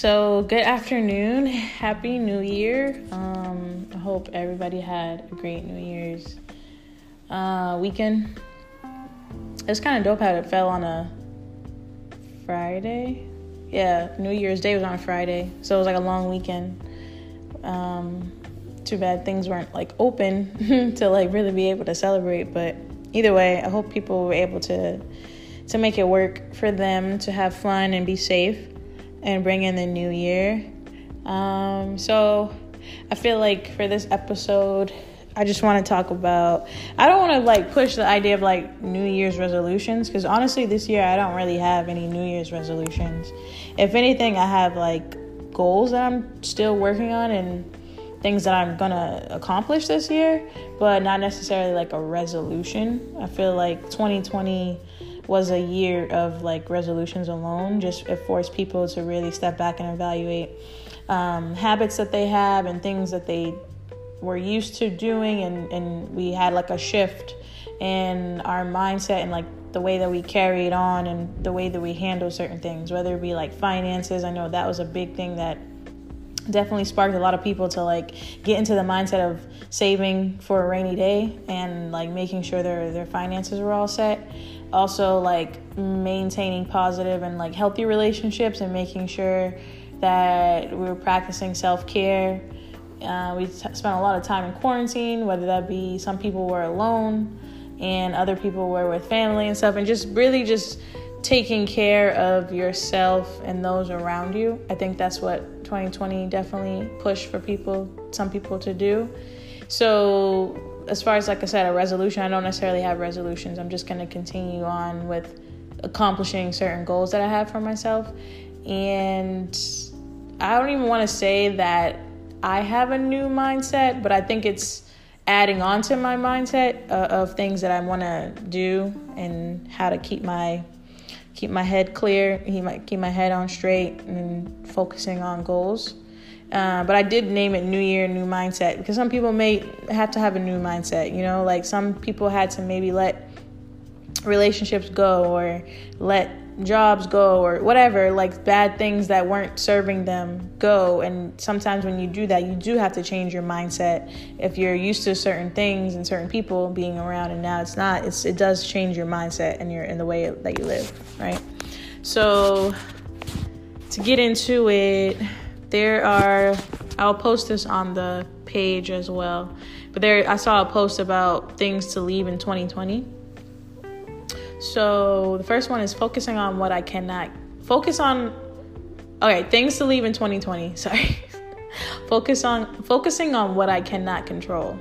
So, good afternoon. Happy New Year. Um, I hope everybody had a great New Year's uh, weekend. It's kind of dope how it fell on a Friday. Yeah, New Year's Day was on Friday, so it was like a long weekend. Um, too bad things weren't like open to like really be able to celebrate, but either way, I hope people were able to to make it work for them to have fun and be safe and bring in the new year. Um, so I feel like for this episode, I just want to talk about. I don't want to like push the idea of like New Year's resolutions because honestly, this year I don't really have any New Year's resolutions. If anything, I have like goals that I'm still working on and things that I'm gonna accomplish this year, but not necessarily like a resolution. I feel like 2020 was a year of like resolutions alone. Just it forced people to really step back and evaluate um, habits that they have and things that they were used to doing, and and we had like a shift in our mindset and like the way that we carried on and the way that we handle certain things, whether it be like finances. I know that was a big thing that definitely sparked a lot of people to like get into the mindset of saving for a rainy day and like making sure their their finances were all set also like maintaining positive and like healthy relationships and making sure that we were practicing self-care. Uh, we t- spent a lot of time in quarantine whether that be some people were alone and other people were with family and stuff and just really just taking care of yourself and those around you. I think that's what 2020 definitely pushed for people some people to do. So as far as like I said, a resolution, I don't necessarily have resolutions. I'm just going to continue on with accomplishing certain goals that I have for myself. And I don't even want to say that I have a new mindset, but I think it's adding on to my mindset uh, of things that I want to do and how to keep my keep my head clear, keep my, keep my head on straight and focusing on goals. Uh, but I did name it New Year, New Mindset because some people may have to have a new mindset. You know, like some people had to maybe let relationships go or let jobs go or whatever, like bad things that weren't serving them go. And sometimes when you do that, you do have to change your mindset. If you're used to certain things and certain people being around and now it's not, it's, it does change your mindset and your in the way that you live, right? So to get into it, there are I'll post this on the page as well. But there I saw a post about things to leave in 2020. So the first one is focusing on what I cannot focus on okay, things to leave in 2020. Sorry. focus on focusing on what I cannot control.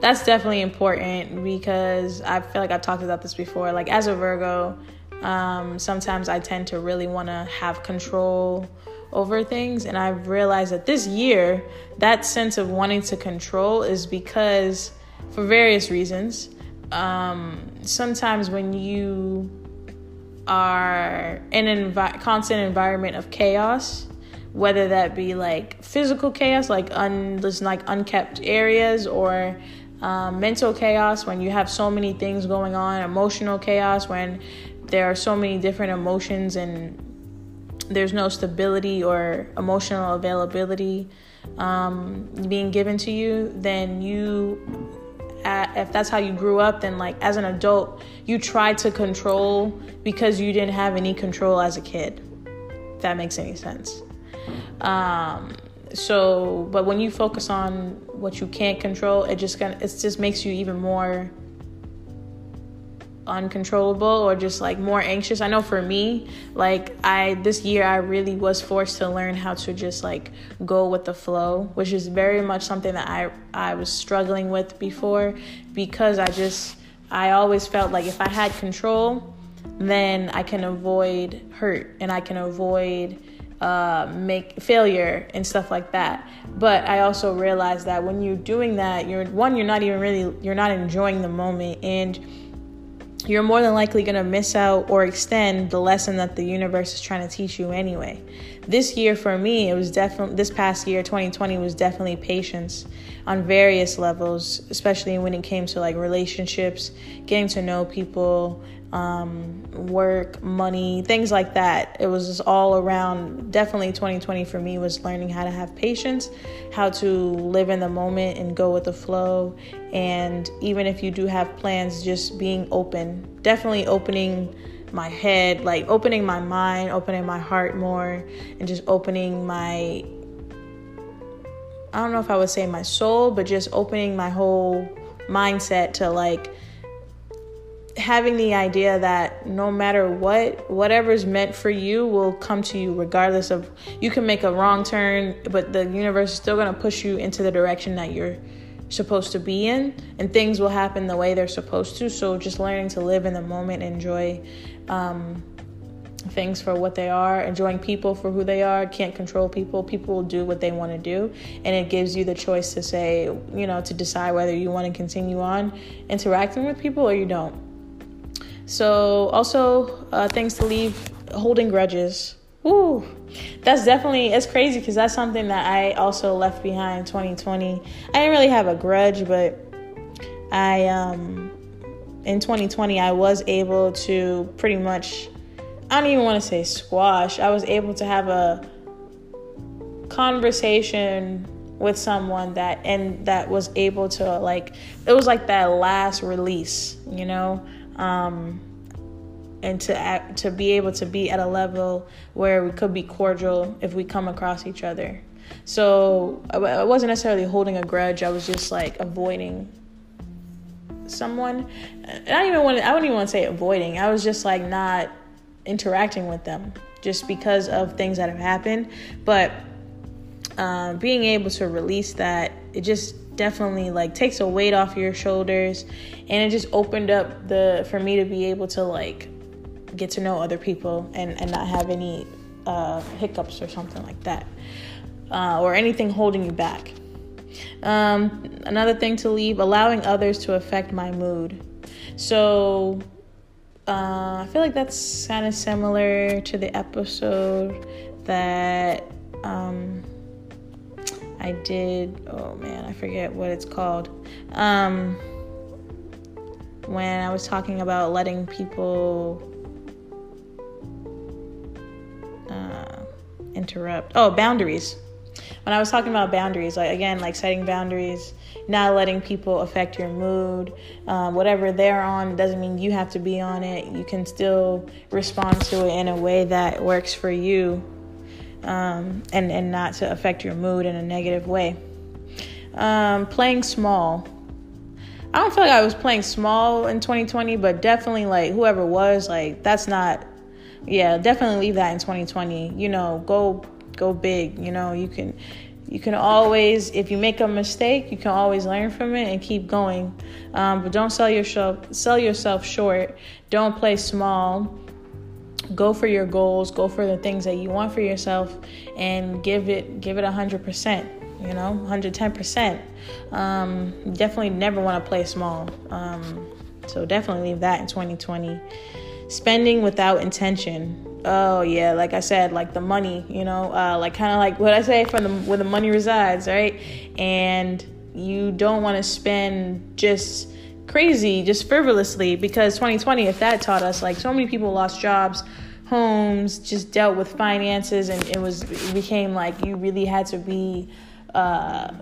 That's definitely important because I feel like I've talked about this before. Like as a Virgo, um, sometimes I tend to really want to have control over things. And I've realized that this year, that sense of wanting to control is because, for various reasons, um, sometimes when you are in an envi- constant environment of chaos, whether that be like physical chaos, like un like unkept areas, or um, mental chaos when you have so many things going on, emotional chaos when there are so many different emotions and there's no stability or emotional availability um, being given to you, then you, if that's how you grew up, then like as an adult, you try to control because you didn't have any control as a kid. If that makes any sense. Um, so, but when you focus on what you can't control, it just of it just makes you even more uncontrollable or just like more anxious. I know for me, like I this year I really was forced to learn how to just like go with the flow, which is very much something that I I was struggling with before because I just I always felt like if I had control, then I can avoid hurt and I can avoid uh, make failure and stuff like that. But I also realized that when you're doing that, you're one, you're not even really, you're not enjoying the moment, and you're more than likely going to miss out or extend the lesson that the universe is trying to teach you anyway. This year for me, it was definitely, this past year, 2020, was definitely patience on various levels, especially when it came to like relationships, getting to know people, um, work, money, things like that. It was just all around. Definitely 2020 for me was learning how to have patience, how to live in the moment and go with the flow. And even if you do have plans, just being open. Definitely opening my head, like opening my mind, opening my heart more, and just opening my I don't know if I would say my soul, but just opening my whole mindset to like having the idea that no matter what, whatever's meant for you will come to you regardless of you can make a wrong turn, but the universe is still going to push you into the direction that you're supposed to be in, and things will happen the way they're supposed to. So just learning to live in the moment, enjoy um, things for what they are, enjoying people for who they are. Can't control people. People will do what they want to do, and it gives you the choice to say, you know, to decide whether you want to continue on interacting with people or you don't. So, also uh, things to leave holding grudges. Ooh, that's definitely it's crazy because that's something that I also left behind 2020. I didn't really have a grudge, but I um in 2020 I was able to pretty much I don't even want to say squash. I was able to have a conversation with someone that and that was able to like it was like that last release, you know um, and to act, to be able to be at a level where we could be cordial if we come across each other. So I wasn't necessarily holding a grudge. I was just like avoiding someone. I don't even want. I wouldn't even want to say avoiding. I was just like not interacting with them just because of things that have happened. But um, being able to release that, it just definitely like takes a weight off your shoulders. And it just opened up the for me to be able to like get to know other people and and not have any uh, hiccups or something like that uh, or anything holding you back. Um, another thing to leave allowing others to affect my mood. So uh, i feel like that's kind of similar to the episode that um, I did, oh man, I forget what it's called. Um, when I was talking about letting people uh, interrupt. Oh, boundaries. When I was talking about boundaries, like again, like setting boundaries, not letting people affect your mood. Um, whatever they're on doesn't mean you have to be on it. You can still respond to it in a way that works for you um, and, and not to affect your mood in a negative way. Um, playing small. I don't feel like I was playing small in 2020, but definitely like whoever was, like that's not yeah, definitely leave that in 2020. You know, go go big, you know, you can you can always if you make a mistake, you can always learn from it and keep going. Um, but don't sell yourself sell yourself short. Don't play small go for your goals go for the things that you want for yourself and give it give it 100% you know 110% um, definitely never want to play small. Um, so definitely leave that in 2020 spending without intention. Oh yeah like i said like the money you know uh, like kind of like what i say from the where the money resides right? And you don't want to spend just crazy, just frivolously, because 2020, if that taught us, like so many people lost jobs, homes, just dealt with finances, and it was it became like you really had to be, uh,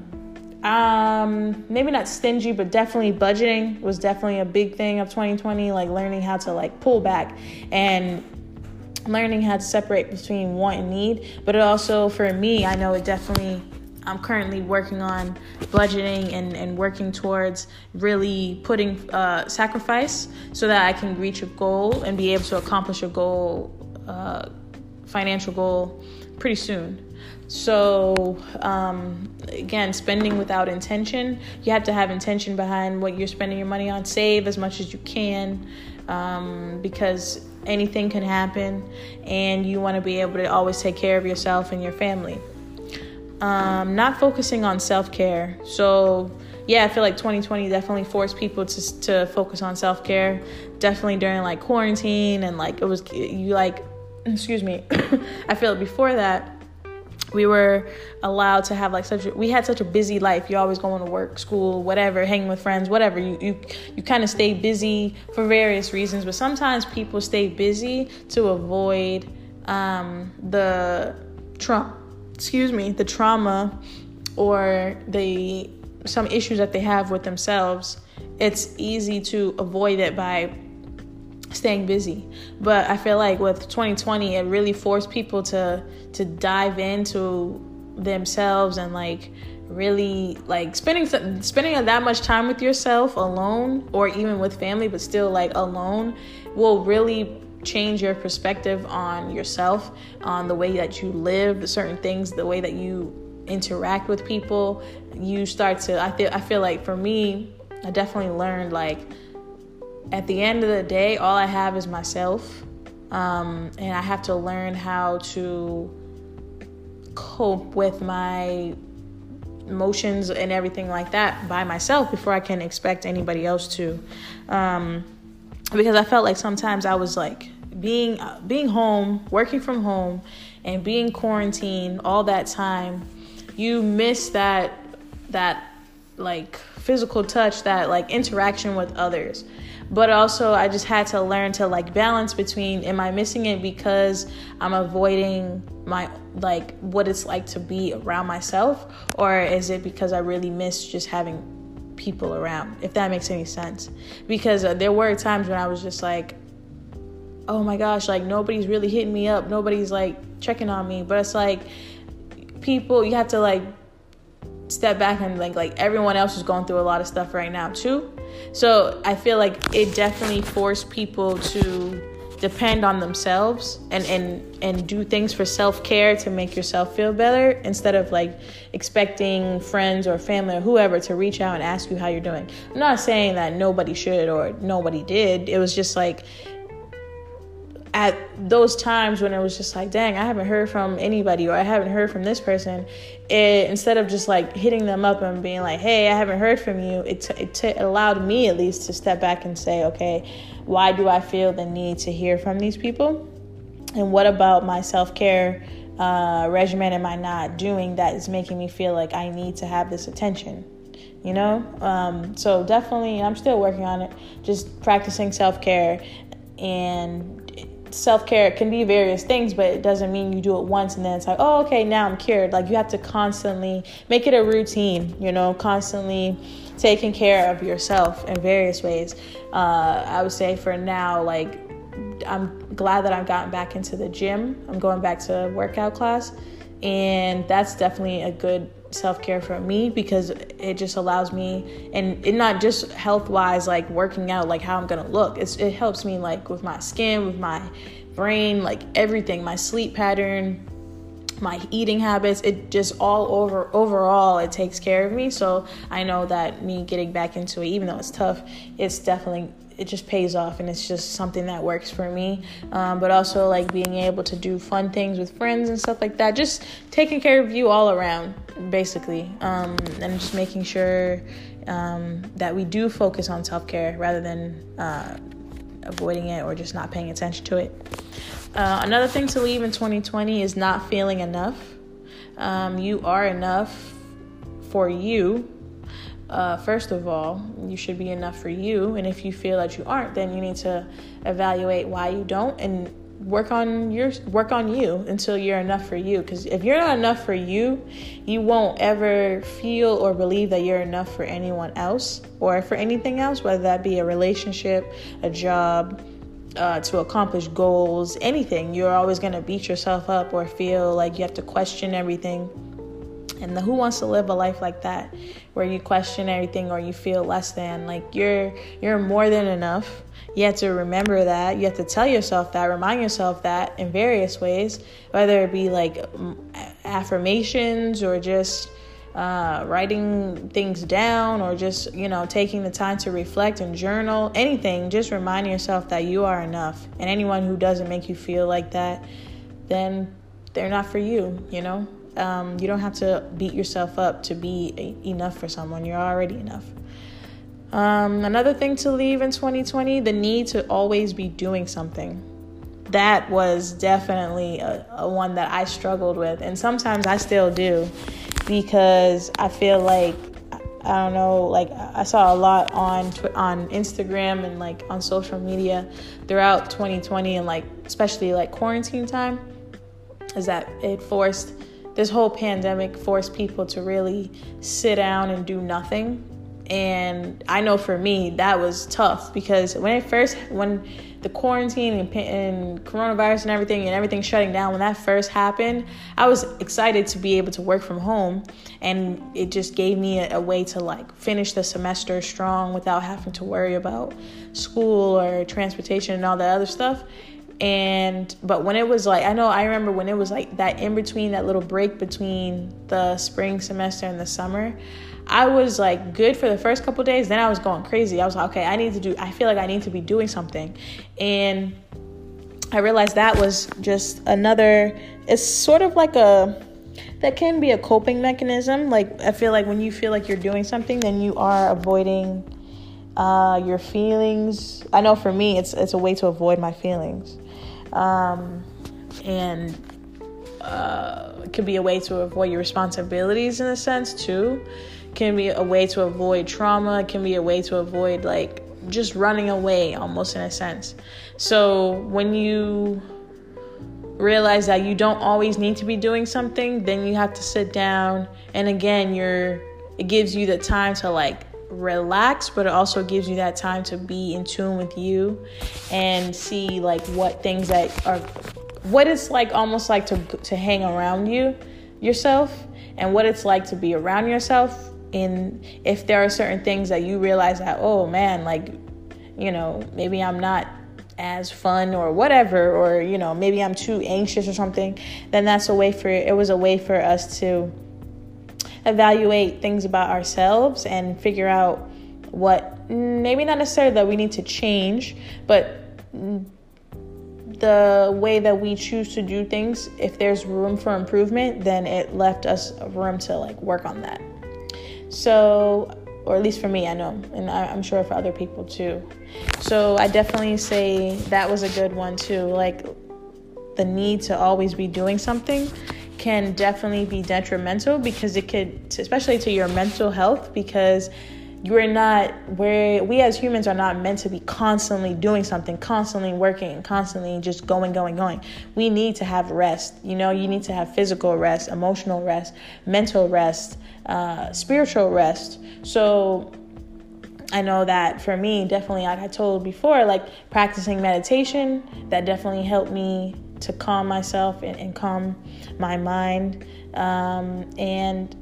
um, maybe not stingy, but definitely budgeting was definitely a big thing of 2020. Like learning how to like pull back and learning how to separate between want and need. But it also, for me, I know it definitely I'm currently working on budgeting and, and working towards really putting uh, sacrifice so that I can reach a goal and be able to accomplish a goal, uh, financial goal, pretty soon. So, um, again, spending without intention, you have to have intention behind what you're spending your money on. Save as much as you can um, because anything can happen, and you want to be able to always take care of yourself and your family. Um, not focusing on self care. So, yeah, I feel like 2020 definitely forced people to to focus on self care. Definitely during like quarantine and like it was you like, excuse me. I feel like before that we were allowed to have like such a, we had such a busy life you're always going to work school whatever hanging with friends whatever you you, you kind of stay busy for various reasons but sometimes people stay busy to avoid um, the trauma excuse me the trauma or the some issues that they have with themselves it's easy to avoid it by staying busy. But I feel like with 2020, it really forced people to to dive into themselves and like really like spending spending that much time with yourself alone or even with family but still like alone will really change your perspective on yourself on the way that you live the certain things the way that you interact with people you start to i feel i feel like for me i definitely learned like at the end of the day, all I have is myself. Um, and I have to learn how to cope with my emotions and everything like that by myself before I can expect anybody else to. Um, because I felt like sometimes I was like being uh, being home, working from home, and being quarantined all that time. You miss that that like physical touch, that like interaction with others but also I just had to learn to like balance between am I missing it because I'm avoiding my like what it's like to be around myself or is it because I really miss just having people around if that makes any sense because uh, there were times when I was just like oh my gosh like nobody's really hitting me up nobody's like checking on me but it's like people you have to like step back and like like everyone else is going through a lot of stuff right now too so I feel like it definitely forced people to depend on themselves and and and do things for self-care to make yourself feel better instead of like expecting friends or family or whoever to reach out and ask you how you're doing. I'm not saying that nobody should or nobody did. It was just like at those times when it was just like, dang, I haven't heard from anybody or I haven't heard from this person, it, instead of just like hitting them up and being like, hey, I haven't heard from you, it, t- it, t- allowed me at least to step back and say, okay, why do I feel the need to hear from these people? And what about my self care uh, regimen am I not doing that is making me feel like I need to have this attention? You know? Um, so definitely, I'm still working on it, just practicing self care and self care can be various things, but it doesn't mean you do it once and then it's like, oh, okay, now I'm cured. Like you have to constantly make it a routine, you know, constantly taking care of yourself in various ways. Uh, I would say for now, like, I'm glad that I've gotten back into the gym. I'm going back to workout class, and that's definitely a good self care for me because it just allows me, and it not just health wise, like working out, like how I'm gonna look. It's, it helps me like with my skin, with my brain, like everything, my sleep pattern, my eating habits it just all over overall it takes care of me so i know that me getting back into it even though it's tough it's definitely it just pays off and it's just something that works for me. Um, but also like being able to do fun things with friends and stuff like that just taking care of you all around basically. Um, and just making sure um, that we do focus on self-care rather than uh, avoiding it or just not paying attention to it. Uh, another thing to leave in 2020 is not feeling enough. Um, you are enough for you uh, first of all, you should be enough for you. And if you feel that you aren't, then you need to evaluate why you don't and work on your work on you until you're enough for you because if you're not enough for you you won't ever feel or believe that you're enough for anyone else or for anything else whether that be a relationship a job uh, to accomplish goals anything you're always going to beat yourself up or feel like you have to question everything and the, who wants to live a life like that where you question everything or you feel less than? Like you're you're more than enough. You have to remember that. You have to tell yourself that, remind yourself that in various ways, whether it be like affirmations or just uh, writing things down or just you know taking the time to reflect and journal anything just remind yourself that you are enough and anyone who doesn't make you feel like that then they're not for you you know um, you don't have to beat yourself up to be a- enough for someone. You're already enough. Um, another thing to leave in 2020 the need to always be doing something. That was definitely a, a one that i struggled with and sometimes i still do because I feel like I don't know, like I saw a lot on on Instagram and like on social media throughout 2020 and like especially like quarantine time is that it forced this whole pandemic forced people to really sit down and do nothing. And I know for me that was tough because when it first when the quarantine and, and coronavirus and everything and everything shutting down when that first happened i was excited to be able to work from home and it just gave me a, a way to like finish the semester strong without having to worry about school or transportation and all that other stuff and but when it was like i know i remember when it was like that in between that little break between the spring semester and the summer I was like good for the first couple days. Then I was going crazy. I was like, okay, I need to do, I feel like I need to be doing something. And I realized that was just another, it's sort of like a, that can be a coping mechanism. Like, I feel like when you feel like you're doing something, then you are avoiding uh, your feelings. I know for me, it's, it's a way to avoid my feelings. Um, and uh, it could be a way to avoid your responsibilities in a sense, too can be a way to avoid trauma, it can be a way to avoid like just running away almost in a sense. So when you realize that you don't always need to be doing something, then you have to sit down and again you're it gives you the time to like relax, but it also gives you that time to be in tune with you and see like what things that are what it's like almost like to to hang around you yourself and what it's like to be around yourself in if there are certain things that you realize that oh man like you know maybe i'm not as fun or whatever or you know maybe i'm too anxious or something then that's a way for it was a way for us to evaluate things about ourselves and figure out what maybe not necessarily that we need to change but the way that we choose to do things if there's room for improvement then it left us room to like work on that so, or at least for me, I know, and I, am sure for other people too. So, I definitely say that was a good one too. Like, the need to always be doing something can definitely be detrimental because it could, especially to your mental health, because you're not where we as humans are not meant to be constantly doing something constantly working constantly just going going going. We need to have rest you know you need to have physical rest emotional rest mental rest uh, spiritual rest. So i know that for me definitely like i told before like practicing meditation that definitely helped me to calm myself and, and calm my mind um, and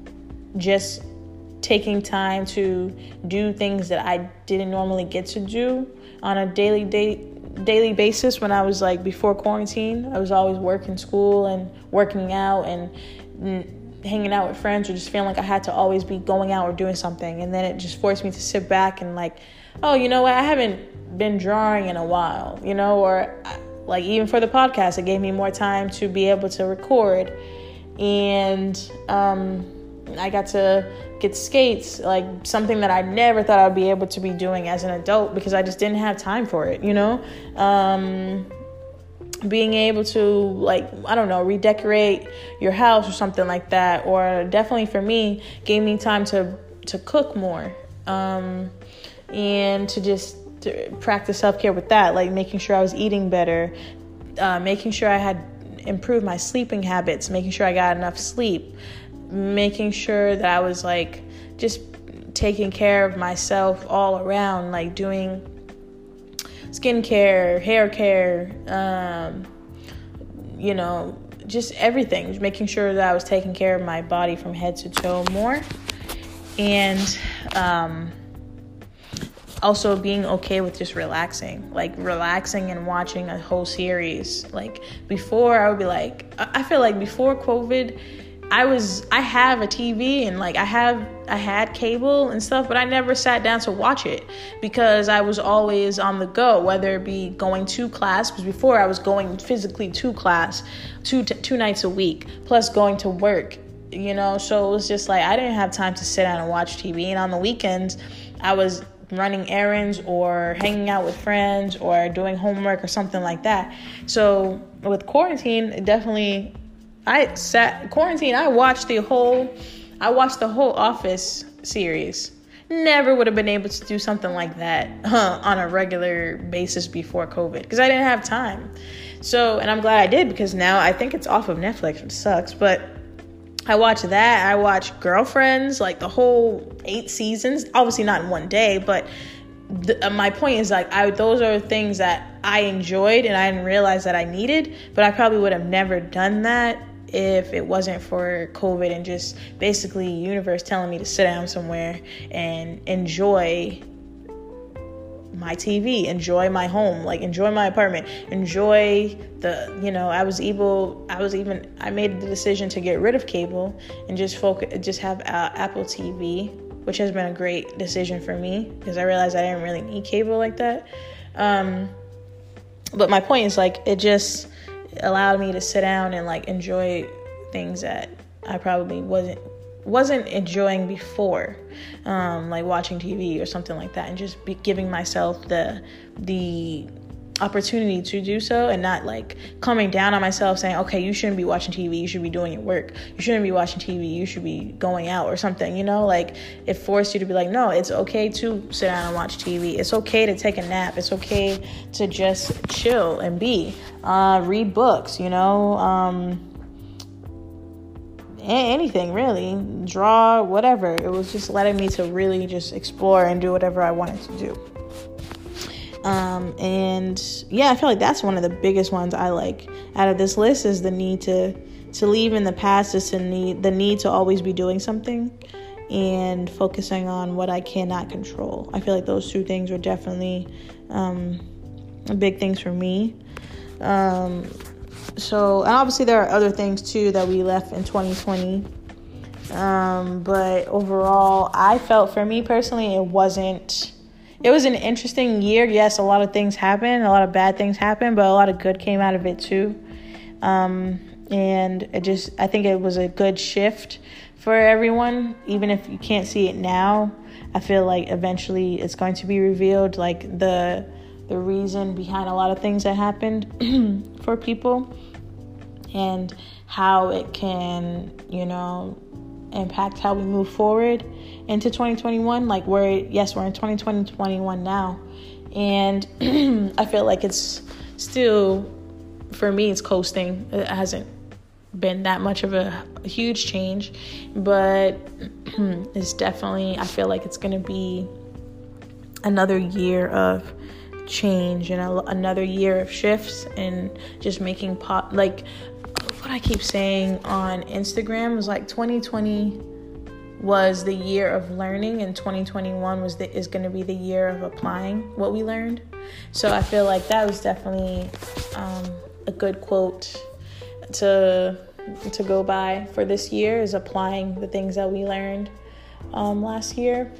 just taking time to do things that I didn't normally get to do on a daily day, daily basis when I was like before quarantine. I was always working school and working out and hanging out with friends or just feeling like I had to always be going out or doing something. And then it just forced me to sit back and like, oh, you know what? I haven't been drawing in a while, you know, or like even for the podcast, it gave me more time to be able to record. And um, I got to get skates, like something that I never thought I'd be able to be doing as an adult because I just didn't have time for it, you know? Um, being able to, like, I don't know, redecorate your house or something like that, or definitely for me, gave me time to, to cook more um, and to just to practice self care with that, like making sure I was eating better, uh, making sure I had improved my sleeping habits, making sure I got enough sleep making sure that I was like just taking care of myself all around, like doing skincare, hair care, um, you know, just everything, making sure that I was taking care of my body from head to toe more. And um, also being okay with just relaxing, like relaxing and watching a whole series. Like before, I would be like, I feel like before COVID, I was I have a TV and like I have I had cable and stuff, but I never sat down to watch it because I was always on the go, whether it be going to class because before I was going physically to class two two nights a week, plus going to work, you know. So it was just like I didn't have time to sit down and watch TV, and on the weekends I was running errands or hanging out with friends or doing homework or something like that. So with quarantine, it definitely I sat quarantine. I watched the whole. I watched the whole Office series. Never would have been able to do something like that huh, on a regular basis before COVID because I didn't have time. So, and I'm glad I did because now I think it's off of Netflix, which sucks. But I watched that. I watched Girlfriends, like the whole eight seasons. Obviously, not in one day, but the, uh, my point is like I those are things that I enjoyed and I didn't realize that I needed, but I probably would have never done that if it wasn't for COVID and just basically universe telling me to sit down somewhere and enjoy my TV, enjoy my home, like enjoy my apartment, enjoy the, you know, I was able, I was even, I made the decision to get rid of cable and just focus, just have uh, Apple TV, which has been a great decision for me because I realized I didn't really need cable like that. Um, but my point is like, it just, allowed me to sit down and like enjoy things that I probably wasn't wasn't enjoying before, um, like watching TV or something like that, and just be giving myself the the opportunity to do so and not like coming down on myself saying, okay, you shouldn't be watching TV, you should be doing your work. You shouldn't be watching TV, you should be going out or something, you know? Like it forced you to be like, no, it's okay to sit down and watch TV. It's okay to take a nap. It's okay to just chill and be. Uh, read books, you know? Um, anything really draw whatever it was just letting me to really just explore and do whatever i wanted to do um, and yeah, I feel like that's one of the biggest ones I like out of this list is the need to to leave in the past is to need the need to always be doing something and focusing on what I cannot control. I feel like those two things were definitely um, big things for me. Um, so, and obviously there are other things too that we left in 2020. Um, but overall, I felt for me personally, it wasn't it was an interesting year. Yes, a lot of things happened, a lot of bad things happened, but a lot of good came out of it too. Um, and it just, I think it was a good shift for everyone, even if you can't see it now. I feel like eventually it's going to be revealed, like the the reason behind a lot of things that happened for people, and how it can, you know, impact how we move forward into 2021. Like we're yes, we're in 2021 21 now, and I feel like it's still for me it's coasting. It hasn't been that much of a, a huge change, but it's definitely I feel like it's going to be another year of change and a, another year of shifts and just making pop like what I keep saying on Instagram was like 2020 was the year of learning and 2021 was the, is going to be the year of applying what we learned. So I feel like that was definitely um, a good quote to to go by for this year is applying the things that we learned um, last year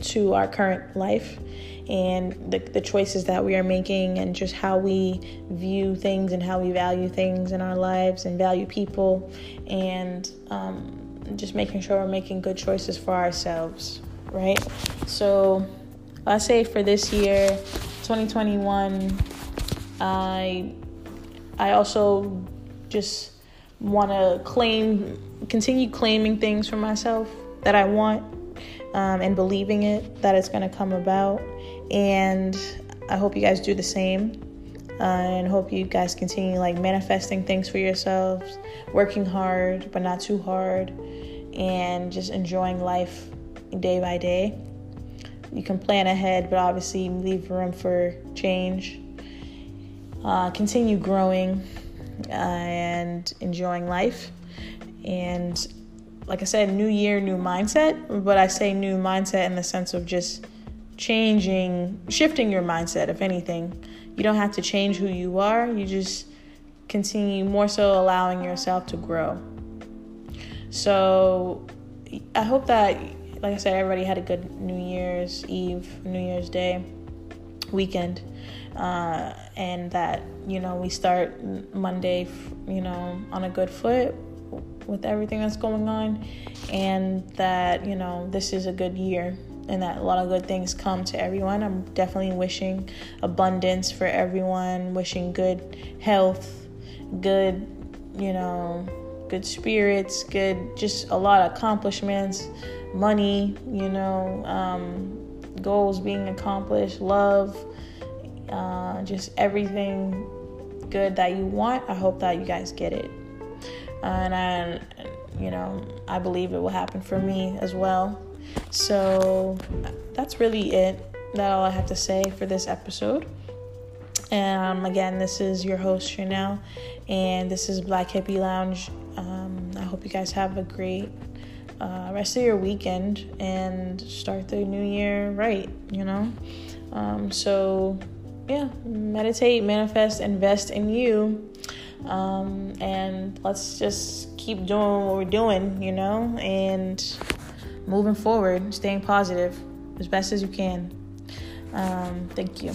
to our current life and the, the choices that we are making and just how we view things and how we value things in our lives and value people and um, just making sure we're making good choices for ourselves, right? So I say for this year, 2021, I I also just want to claim, continue claiming things for myself that I want, um, and believing it that it's going to come about. And I hope you guys do the same. Uh, and hope you guys continue like manifesting things for yourselves, working hard but not too hard, and just enjoying life day by day. You can plan ahead, but obviously leave room for change. Uh, continue growing uh, and enjoying life. And like I said, new year, new mindset. But I say new mindset in the sense of just changing, shifting your mindset, if anything. You don't have to change who you are, you just continue more so allowing yourself to grow. So I hope that, like I said, everybody had a good New Year's Eve, New Year's Day weekend. Uh, and that you know we start Monday, you know, on a good foot with everything that's going on, and that you know this is a good year and that a lot of good things come to everyone. I'm definitely wishing abundance for everyone, wishing good health, good, you know, good spirits, good, just a lot of accomplishments, money, you know, um, goals being accomplished, love, uh, just everything good that you want. I hope that you guys get it. And I, you know, I believe it will happen for me as well. So that's really it. That's all I have to say for this episode. Um, again, this is your host Chanel, and this is Black Hippie Lounge. Um, I hope you guys have a great uh, rest of your weekend and start the new year right. You know, um, so yeah, meditate, manifest, invest in you. Um, and let's just keep doing what we're doing, you know, and moving forward, staying positive as best as you can. Um, thank you.